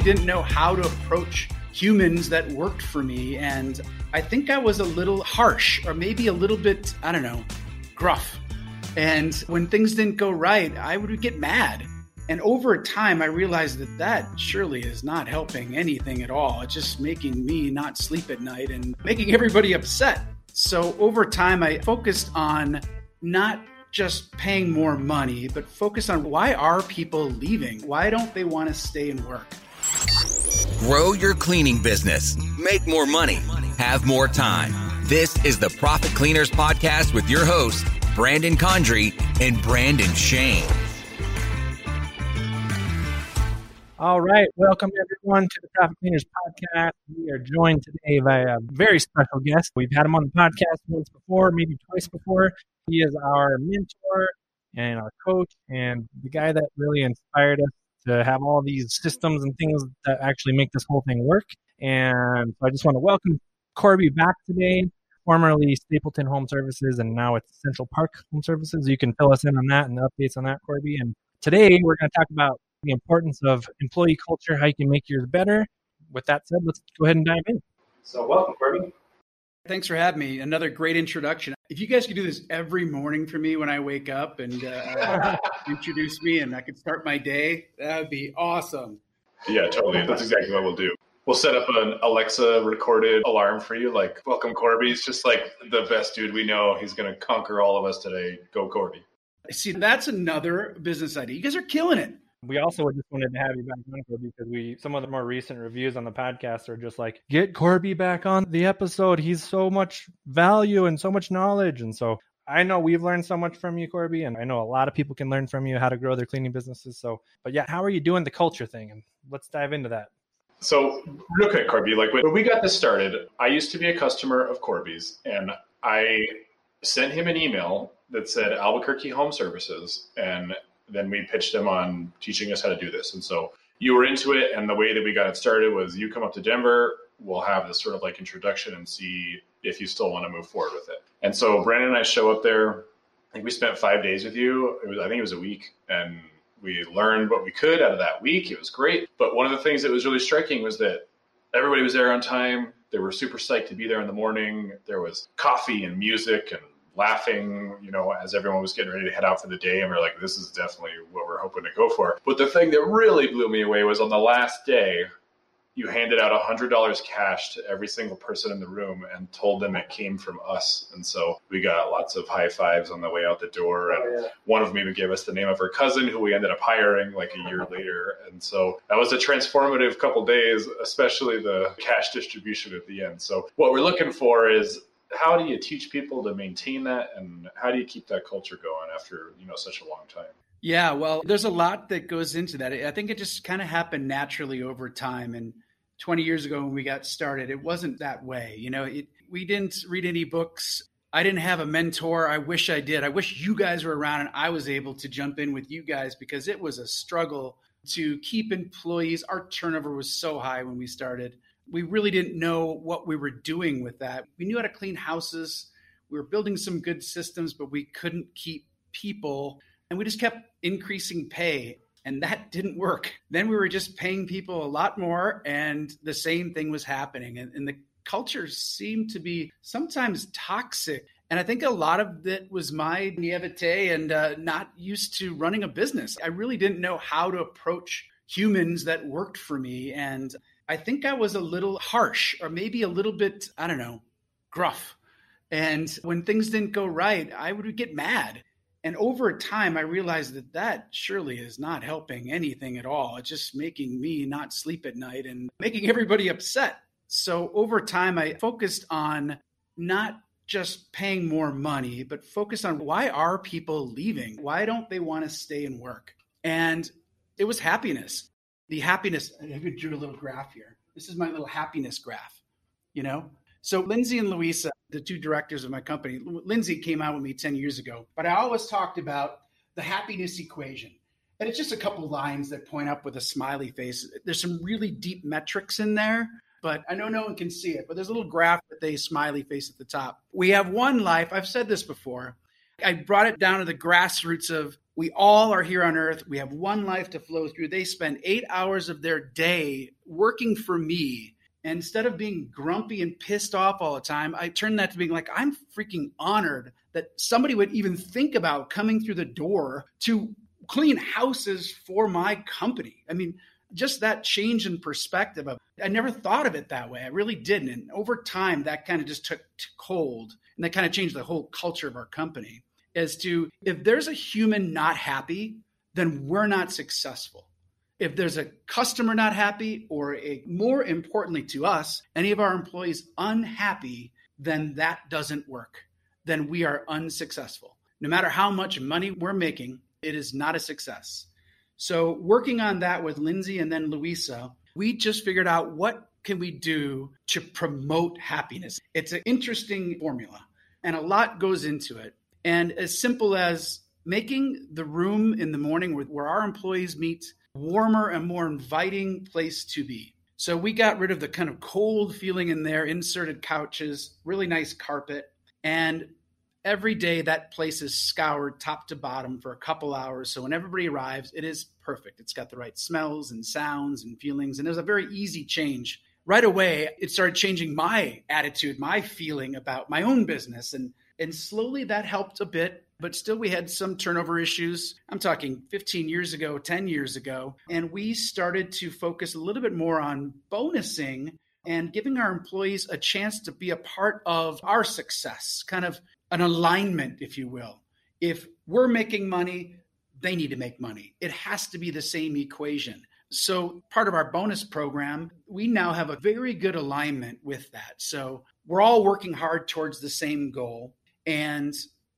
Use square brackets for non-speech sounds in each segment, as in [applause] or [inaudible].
really didn't know how to approach humans that worked for me. And I think I was a little harsh or maybe a little bit, I don't know, gruff. And when things didn't go right, I would get mad. And over time, I realized that that surely is not helping anything at all. It's just making me not sleep at night and making everybody upset. So over time, I focused on not just paying more money, but focus on why are people leaving? Why don't they want to stay and work? Grow your cleaning business, make more money, have more time. This is the Profit Cleaners Podcast with your hosts, Brandon Condry and Brandon Shane. All right, welcome everyone to the Profit Cleaners Podcast. We are joined today by a very special guest. We've had him on the podcast once before, maybe twice before. He is our mentor and our coach and the guy that really inspired us to have all these systems and things that actually make this whole thing work. And so I just want to welcome Corby back today, formerly Stapleton Home Services, and now it's Central Park Home Services. You can fill us in on that and updates on that, Corby. And today we're going to talk about the importance of employee culture, how you can make yours better. With that said, let's go ahead and dive in. So, welcome, Corby. Thanks for having me. Another great introduction. If you guys could do this every morning for me when I wake up and uh, [laughs] introduce me and I could start my day, that would be awesome. Yeah, totally. That's exactly what we'll do. We'll set up an Alexa recorded alarm for you, like, welcome, Corby. He's just like the best dude we know. He's going to conquer all of us today. Go, Corby. See, that's another business idea. You guys are killing it. We also just wanted to have you back on because we some of the more recent reviews on the podcast are just like get Corby back on the episode. He's so much value and so much knowledge, and so I know we've learned so much from you, Corby, and I know a lot of people can learn from you how to grow their cleaning businesses. So, but yeah, how are you doing the culture thing? And let's dive into that. So, real quick, Corby, like when we got this started, I used to be a customer of Corby's, and I sent him an email that said Albuquerque Home Services, and then we pitched him on teaching us how to do this. And so you were into it, and the way that we got it started was you come up to Denver, we'll have this sort of like introduction and see if you still want to move forward with it. And so Brandon and I show up there. I think we spent five days with you. It was, I think it was a week, and we learned what we could out of that week. It was great. But one of the things that was really striking was that everybody was there on time. They were super psyched to be there in the morning. There was coffee and music and laughing, you know, as everyone was getting ready to head out for the day. And we are like, this is definitely what we're hoping to go for. But the thing that really blew me away was on the last day, you handed out $100 cash to every single person in the room and told them it came from us. And so we got lots of high fives on the way out the door. And oh, yeah. one of them even gave us the name of her cousin, who we ended up hiring like a year [laughs] later. And so that was a transformative couple days, especially the cash distribution at the end. So what we're looking for is how do you teach people to maintain that and how do you keep that culture going after you know such a long time? Yeah well there's a lot that goes into that. I think it just kind of happened naturally over time and 20 years ago when we got started it wasn't that way you know? It, we didn't read any books. I didn't have a mentor. I wish i did. I wish you guys were around and i was able to jump in with you guys because it was a struggle to keep employees. Our turnover was so high when we started we really didn't know what we were doing with that. We knew how to clean houses. We were building some good systems, but we couldn't keep people. And we just kept increasing pay. And that [laughs] didn't work. Then we were just paying people a lot more, and the same thing was happening. And, and the culture seemed to be sometimes toxic. And I think a lot of it was my naivete and uh, not used to running a business. I really didn't know how to approach humans that worked for me. And I think I was a little harsh or maybe a little bit, I don't know, gruff. And when things didn't go right, I would get mad. And over time, I realized that that surely is not helping anything at all. It's just making me not sleep at night and making everybody upset. So over time, I focused on not just paying more money, but focused on why are people leaving? Why don't they want to stay and work? And it was happiness the happiness. I drew a little graph here. This is my little happiness graph, you know? So Lindsay and Louisa, the two directors of my company, Lindsay came out with me 10 years ago, but I always talked about the happiness equation. And it's just a couple lines that point up with a smiley face. There's some really deep metrics in there, but I know no one can see it. But there's a little graph with a smiley face at the top. We have one life. I've said this before. I brought it down to the grassroots of We all are here on earth. We have one life to flow through. They spend eight hours of their day working for me. And instead of being grumpy and pissed off all the time, I turn that to being like, I'm freaking honored that somebody would even think about coming through the door to clean houses for my company. I mean, just that change in perspective of I never thought of it that way. I really didn't. And over time, that kind of just took, took hold and that kind of changed the whole culture of our company as to if there's a human not happy, then we're not successful. If there's a customer not happy, or a, more importantly to us, any of our employees unhappy, then that doesn't work. Then we are unsuccessful. No matter how much money we're making, it is not a success. So, working on that with Lindsay and then Louisa, we just figured out what can we do to promote happiness. It's an interesting formula, and a lot goes into it. And as simple as making the room in the morning where our employees meet warmer and more inviting place to be. So we got rid of the kind of cold feeling in there, inserted couches, really nice carpet, and every day that place is scoured top to bottom for a couple hours. So when everybody arrives, it is perfect. It's got the right smells and sounds and feelings, and it was a very easy change. Right away, it started changing my attitude, my feeling about my own business and and slowly that helped a bit, but still we had some turnover issues. I'm talking 15 years ago, 10 years ago. And we started to focus a little bit more on bonusing and giving our employees a chance to be a part of our success, kind of an alignment, if you will. If we're making money, they need to make money. It has to be the same equation. So, part of our bonus program, we now have a very good alignment with that. So, we're all working hard towards the same goal. And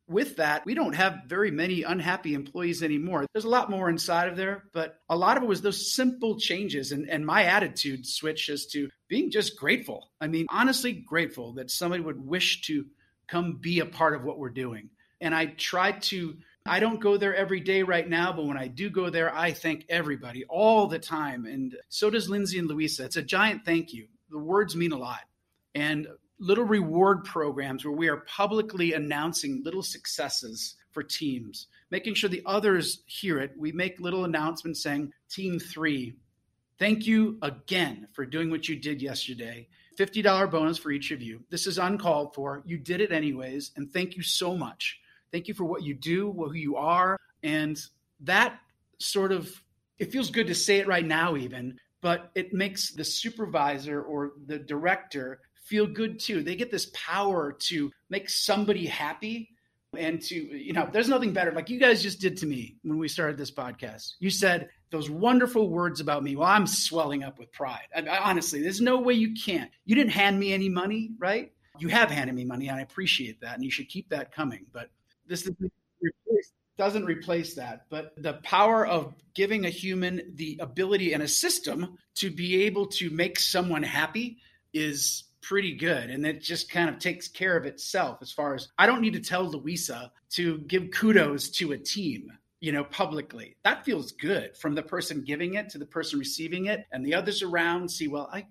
with that, we don't have very many unhappy employees anymore. There's a lot more inside of there, but a lot of it was those simple changes and, and my attitude switch as to being just grateful. I mean, honestly, grateful that somebody would wish to come be a part of what we're doing. And I try to, I don't go there every day right now, but when I do go there, I thank everybody all the time. And so does Lindsay and Louisa. It's a giant thank you. The words mean a lot. And little reward programs where we are publicly announcing little successes for teams, making sure the others hear it. We make little announcements saying, Team three, thank you again for doing what you did yesterday. $50 bonus for each of you. This is uncalled for. You did it anyways. And thank you so much. Thank you for what you do, who you are. And that sort of, it feels good to say it right now, even, but it makes the supervisor or the director feel good too. They get this power to make somebody happy and to, you know, there's nothing better. Like you guys just did to me when we started this podcast. You said those wonderful words about me. Well, I'm swelling up with pride. I, I, honestly, there's no way you can't. You didn't hand me any money, right? You have handed me money, and I appreciate that, and you should keep that coming. But this doesn't replace that. But the power of giving a human the ability and a system to be able to make someone happy is pretty good and it just kind of takes care of itself as far as I don't need to tell Louisa to give kudos to a team you know publicly. That feels good from the person giving it to the person receiving it and the others around see well I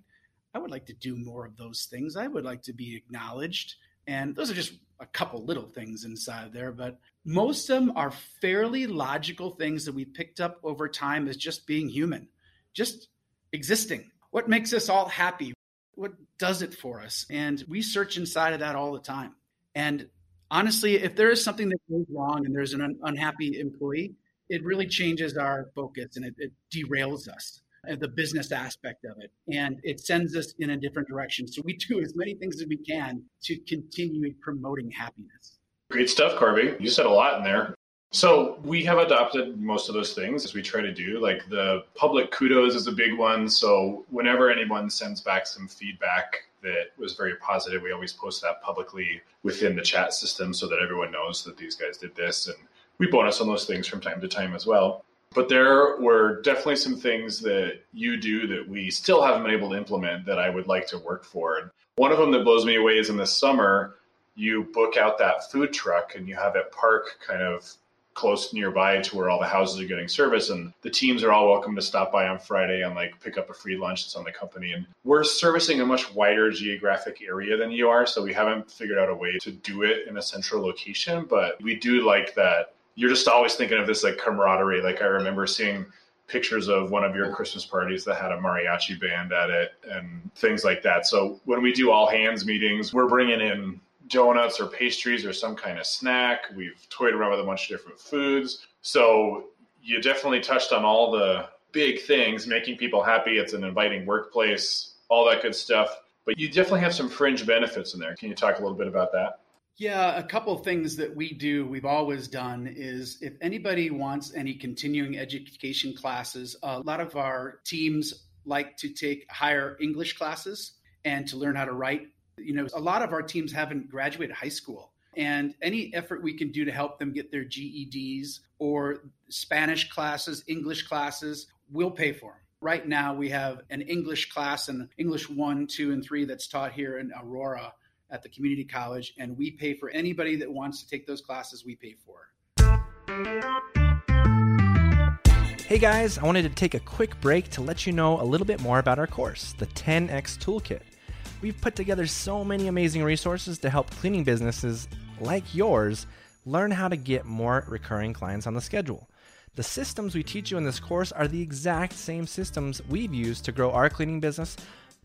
I would like to do more of those things. I would like to be acknowledged. And those are just a couple little things inside there but most of them are fairly logical things that we picked up over time as just being human just existing. What makes us all happy what does it for us? And we search inside of that all the time. And honestly, if there is something that goes wrong and there's an un- unhappy employee, it really changes our focus and it, it derails us uh, the business aspect of it. And it sends us in a different direction. So we do as many things as we can to continue promoting happiness. Great stuff Corby you said a lot in there so we have adopted most of those things as we try to do. Like the public kudos is a big one. So whenever anyone sends back some feedback that was very positive, we always post that publicly within the chat system so that everyone knows that these guys did this. And we bonus on those things from time to time as well. But there were definitely some things that you do that we still haven't been able to implement that I would like to work for. And one of them that blows me away is in the summer, you book out that food truck and you have it park kind of close nearby to where all the houses are getting service and the teams are all welcome to stop by on friday and like pick up a free lunch that's on the company and we're servicing a much wider geographic area than you are so we haven't figured out a way to do it in a central location but we do like that you're just always thinking of this like camaraderie. Like I remember seeing pictures of one of your Christmas parties that had a mariachi band at it and things like that. So when we do all hands meetings, we're bringing in donuts or pastries or some kind of snack. We've toyed around with a bunch of different foods. So you definitely touched on all the big things, making people happy. It's an inviting workplace, all that good stuff. But you definitely have some fringe benefits in there. Can you talk a little bit about that? Yeah, a couple of things that we do, we've always done is if anybody wants any continuing education classes, a lot of our teams like to take higher English classes and to learn how to write. You know, a lot of our teams haven't graduated high school. And any effort we can do to help them get their GEDs or Spanish classes, English classes, we'll pay for them. Right now, we have an English class and English 1, 2, and 3 that's taught here in Aurora at the community college, and we pay for anybody that wants to take those classes, we pay for. Hey guys, I wanted to take a quick break to let you know a little bit more about our course, the 10x Toolkit. We've put together so many amazing resources to help cleaning businesses like yours learn how to get more recurring clients on the schedule. The systems we teach you in this course are the exact same systems we've used to grow our cleaning business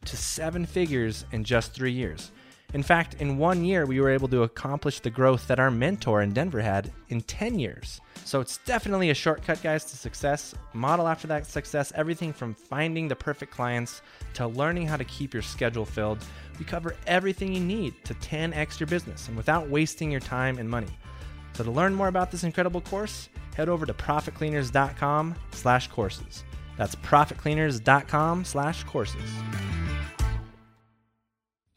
to seven figures in just three years. In fact, in one year, we were able to accomplish the growth that our mentor in Denver had in 10 years. So it's definitely a shortcut, guys, to success. Model after that success everything from finding the perfect clients to learning how to keep your schedule filled. We cover everything you need to 10x your business and without wasting your time and money. So to learn more about this incredible course, head over to profitcleaners.com slash courses. That's profitcleaners.com slash courses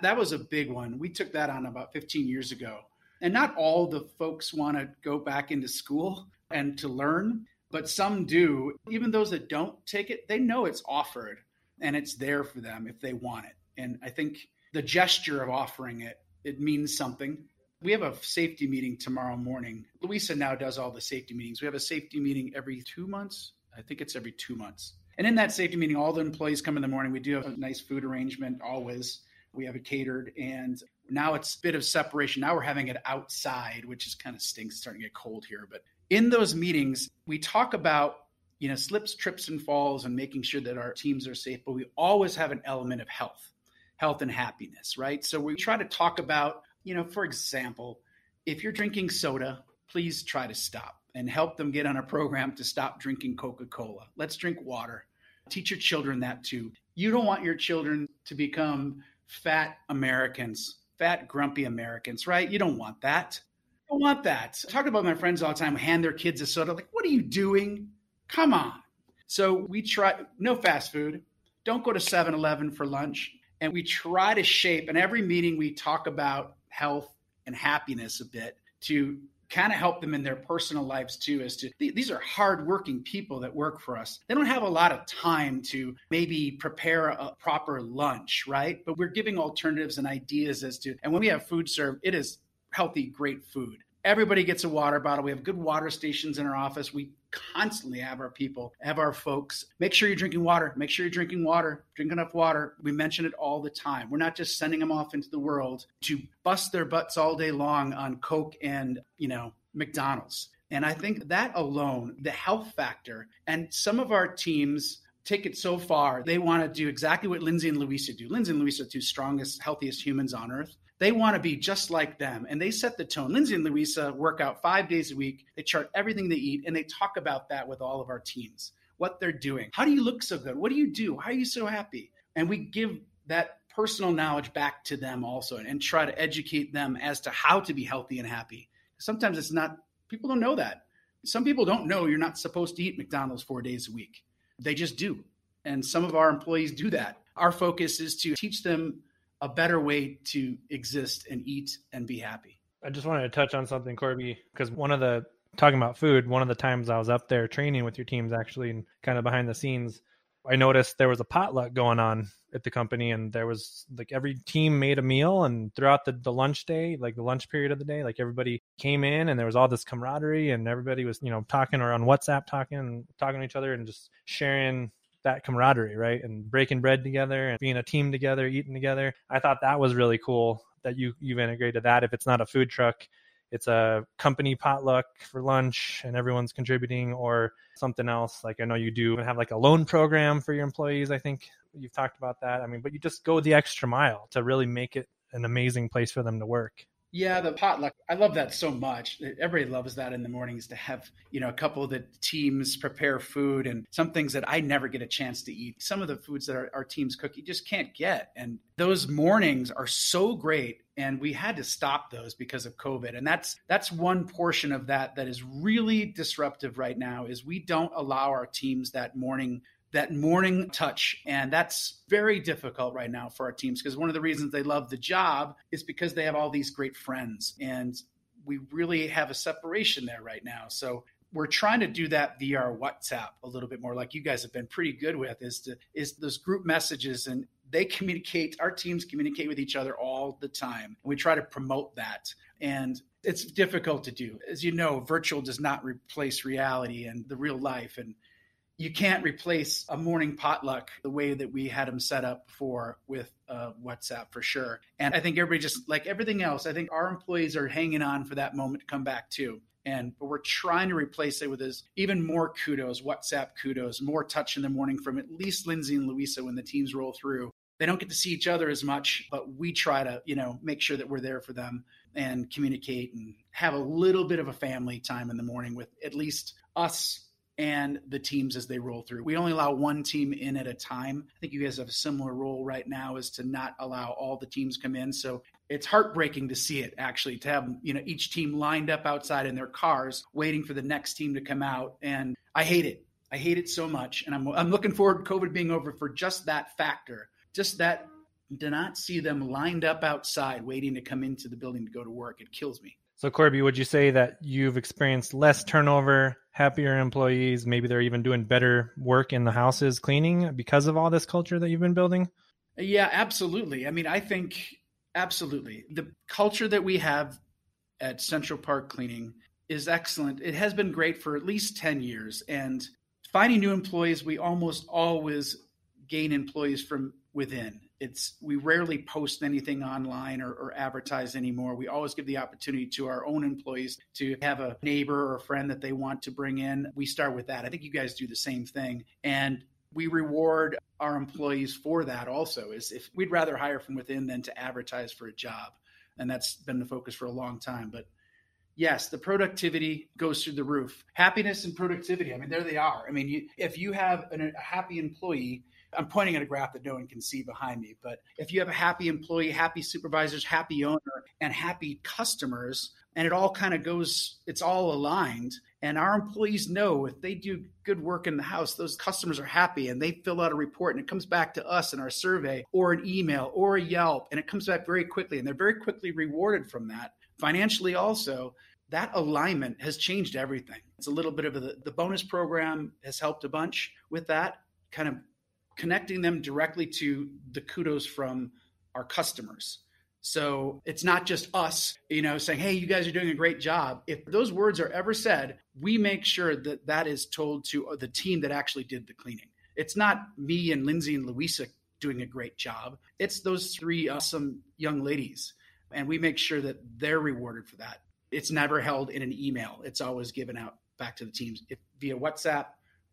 that was a big one. We took that on about 15 years ago. And not all the folks want to go back into school and to learn, but some do. Even those that don't take it, they know it's offered and it's there for them if they want it. And I think the gesture of offering it, it means something. We have a safety meeting tomorrow morning. Louisa now does all the safety meetings. We have a safety meeting every two months. I think it's every two months. And in that safety meeting, all the employees come in the morning. We do have a nice food arrangement always. We have it catered, and now it's a bit of separation. Now we're having it outside, which is kind of stinks. Starting to get cold here, but in those meetings, we talk about you know slips, trips, and falls, and making sure that our teams are safe. But we always have an element of health, health and happiness, right? So we try to talk about you know, for example, if you're drinking soda, please try to stop and help them get on a program to stop drinking Coca Cola. Let's drink water. Teach your children that too. You don't want your children to become fat Americans, fat, grumpy Americans, right? You don't want that. You don't want that. I talk about my friends all the time hand their kids a soda. Like, what are you doing? Come on. So we try no fast food. Don't go to 7 Eleven for lunch. And we try to shape, in every meeting, we talk about health and happiness a bit to kind of help them in their personal lives too as to these are hardworking people that work for us. They don't have a lot of time to maybe prepare a proper lunch right? But we're giving alternatives and ideas as to and when we have food served it is healthy great food everybody gets a water bottle we have good water stations in our office we constantly have our people, have our folks. Make sure you're drinking water. Make sure you're drinking water. Drink enough water. We mention it all the time. We're not just sending them off into the world to bust their butts all day long on Coke and, you know, McDonald's. And I think that alone, the health factor, and some of our teams take it so far, they want to do exactly what Lindsay and Louisa do. Lindsay and Louisa are two strongest, healthiest humans on earth. They want to be just like them and they set the tone. Lindsay and Louisa work out five days a week. They chart everything they eat and they talk about that with all of our teams, what they're doing. How do you look so good? What do you do? How are you so happy? And we give that personal knowledge back to them also and try to educate them as to how to be healthy and happy. Sometimes it's not, people don't know that. Some people don't know you're not supposed to eat McDonald's four days a week. They just do. And some of our employees do that. Our focus is to teach them a better way to exist and eat and be happy. I just wanted to touch on something, Corby, because one of the talking about food, one of the times I was up there training with your teams actually and kind of behind the scenes, I noticed there was a potluck going on at the company and there was like every team made a meal and throughout the, the lunch day, like the lunch period of the day, like everybody came in and there was all this camaraderie and everybody was, you know, talking or on WhatsApp talking, talking to each other and just sharing that camaraderie, right? And breaking bread together and being a team together, eating together. I thought that was really cool that you you've integrated that. If it's not a food truck, it's a company potluck for lunch and everyone's contributing or something else. Like I know you do have like a loan program for your employees. I think you've talked about that. I mean, but you just go the extra mile to really make it an amazing place for them to work. Yeah, the potluck. I love that so much. Everybody loves that in the mornings to have, you know, a couple of the teams prepare food and some things that I never get a chance to eat. Some of the foods that our, our teams cook, you just can't get. And those mornings are so great. And we had to stop those because of COVID. And that's that's one portion of that that is really disruptive right now is we don't allow our teams that morning that morning touch. And that's very difficult right now for our teams because one of the reasons they love the job is because they have all these great friends. And we really have a separation there right now. So we're trying to do that via WhatsApp a little bit more, like you guys have been pretty good with, is to is those group messages and they communicate, our teams communicate with each other all the time. And we try to promote that. And it's difficult to do. As you know, virtual does not replace reality and the real life. And you can't replace a morning potluck the way that we had them set up for with uh, WhatsApp for sure. And I think everybody just like everything else, I think our employees are hanging on for that moment to come back too. And but we're trying to replace it with this even more kudos, WhatsApp kudos, more touch in the morning from at least Lindsay and Louisa when the teams roll through. They don't get to see each other as much, but we try to, you know, make sure that we're there for them and communicate and have a little bit of a family time in the morning with at least us and the teams as they roll through. We only allow one team in at a time. I think you guys have a similar role right now is to not allow all the teams come in. So it's heartbreaking to see it actually to have you know each team lined up outside in their cars waiting for the next team to come out and I hate it. I hate it so much and I'm I'm looking forward to COVID being over for just that factor. Just that to not see them lined up outside waiting to come into the building to go to work. It kills me. So, Corby, would you say that you've experienced less turnover, happier employees? Maybe they're even doing better work in the houses cleaning because of all this culture that you've been building? Yeah, absolutely. I mean, I think absolutely. The culture that we have at Central Park Cleaning is excellent. It has been great for at least 10 years. And finding new employees, we almost always gain employees from within it's we rarely post anything online or, or, advertise anymore. We always give the opportunity to our own employees to have a neighbor or a friend that they want to bring in. We start with that. I think you guys do the same thing. And we reward our employees for that also is if we'd rather hire from within than to advertise for a job. And that's been the focus for a long time. But yes, the productivity goes through the roof. Happiness and productivity. I mean, there they are. I mean, you, if you have an, a happy employee, I'm pointing at a graph that no one can see behind me. But if you have a happy employee, happy supervisors, happy owner, and happy customers, and it all kind of goes, it's all aligned. And our employees know if they do good work in the house, those customers are happy and they fill out a report and it comes back to us in our survey or an email or a Yelp and it comes back very quickly and they're very quickly rewarded from that. Financially, also, that alignment has changed everything. It's a little bit of a, the bonus program has helped a bunch with that, kind of connecting them directly to the kudos from our customers. So it's not just us, you know, saying, "Hey, you guys are doing a great job." If those words are ever said, we make sure that that is told to the team that actually did the cleaning. It's not me and Lindsay and Louisa doing a great job. It's those three awesome young ladies, and we make sure that they're rewarded for that. It's never held in an email. It's always given out back to the teams if, via WhatsApp,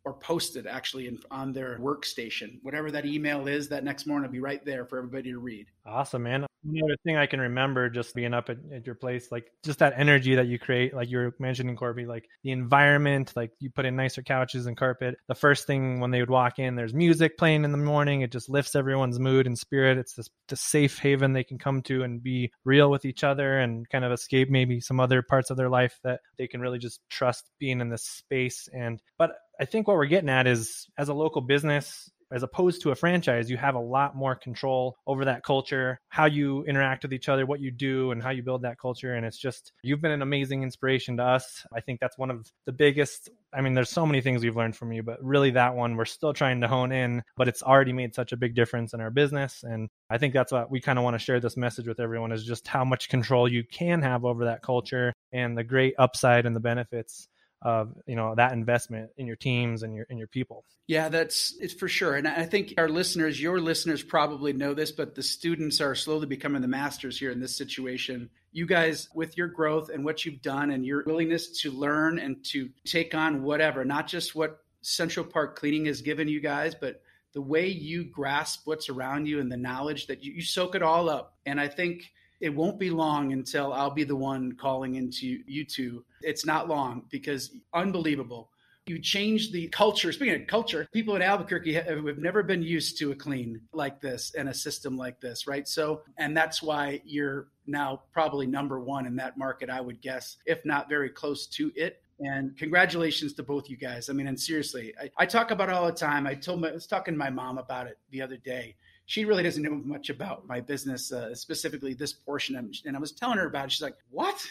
or posted actually in, on their workstation. Whatever that email is, that next morning will be right there for everybody to read. Awesome, man. Another thing I can remember just being up at, at, your place, like just that energy that you create, like you were mentioning, Corby, like the environment, like you put in nicer couches and carpet. The first thing when they would walk in, there's music playing in the morning. It just lifts everyone's mood and spirit. It's this, this safe haven they can come to and be real with each other and kind of escape maybe some other parts of their life that they can really just trust being in this space. And, but I think what we're getting at is as a local business, as opposed to a franchise, you have a lot more control over that culture, how you interact with each other, what you do, and how you build that culture. And it's just, you've been an amazing inspiration to us. I think that's one of the biggest. I mean, there's so many things we've learned from you, but really that one we're still trying to hone in, but it's already made such a big difference in our business. And I think that's what we kind of want to share this message with everyone is just how much control you can have over that culture and the great upside and the benefits of you know that investment in your teams and your in your people. Yeah that's it's for sure. And i think our listeners your listeners probably know this but the students are slowly becoming the masters here in this situation. You guys, with your growth and what you've done and your willingness to learn and to take on whatever, not just what Central Park Cleaning has given you guys, but the way you grasp what's around you and the knowledge that you, you soak it all up. And I think it won't be long until I'll be the one calling into you two. It's not long because unbelievable. You change the culture. Speaking of culture, people in Albuquerque have never been used to a clean like this and a system like this, right? So, and that's why you're now probably number one in that market, I would guess, if not very close to it. And congratulations to both you guys. I mean, and seriously, I, I talk about it all the time. I told my, I was talking to my mom about it the other day she really doesn't know much about my business, uh, specifically this portion. And I was telling her about it. She's like, "What?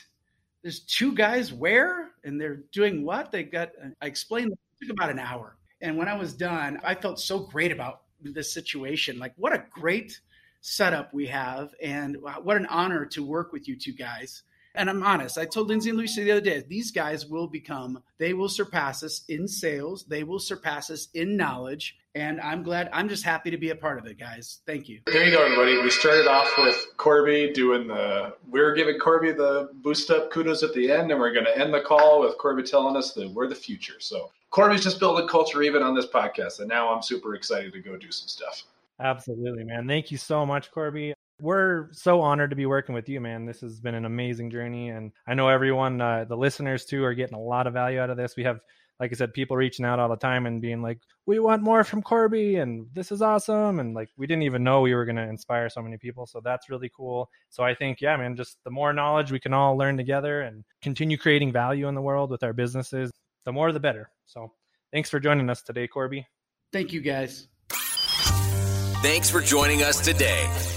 There's two guys where? And they're doing what? They got." I explained. It took about an hour. And when I was done, I felt so great about this situation. Like, what a great setup we have, and what an honor to work with you two guys. And I'm honest. I told Lindsay and Lucy the other day, these guys will become, they will surpass us in sales. They will surpass us in knowledge. And I'm glad, I'm just happy to be a part of it, guys. Thank you. There you go, everybody. We started off with Corby doing the, we are giving Corby the boost up kudos at the end, and we're going to end the call with Corby telling us that we're the future. So Corby's just building culture even on this podcast. And now I'm super excited to go do some stuff. Absolutely, man. Thank you so much, Corby. We're so honored to be working with you, man. This has been an amazing journey. And I know everyone, uh, the listeners too, are getting a lot of value out of this. We have, like I said, people reaching out all the time and being like, we want more from Corby and this is awesome. And like, we didn't even know we were going to inspire so many people. So that's really cool. So I think, yeah, man, just the more knowledge we can all learn together and continue creating value in the world with our businesses, the more the better. So thanks for joining us today, Corby. Thank you, guys. Thanks for joining us today.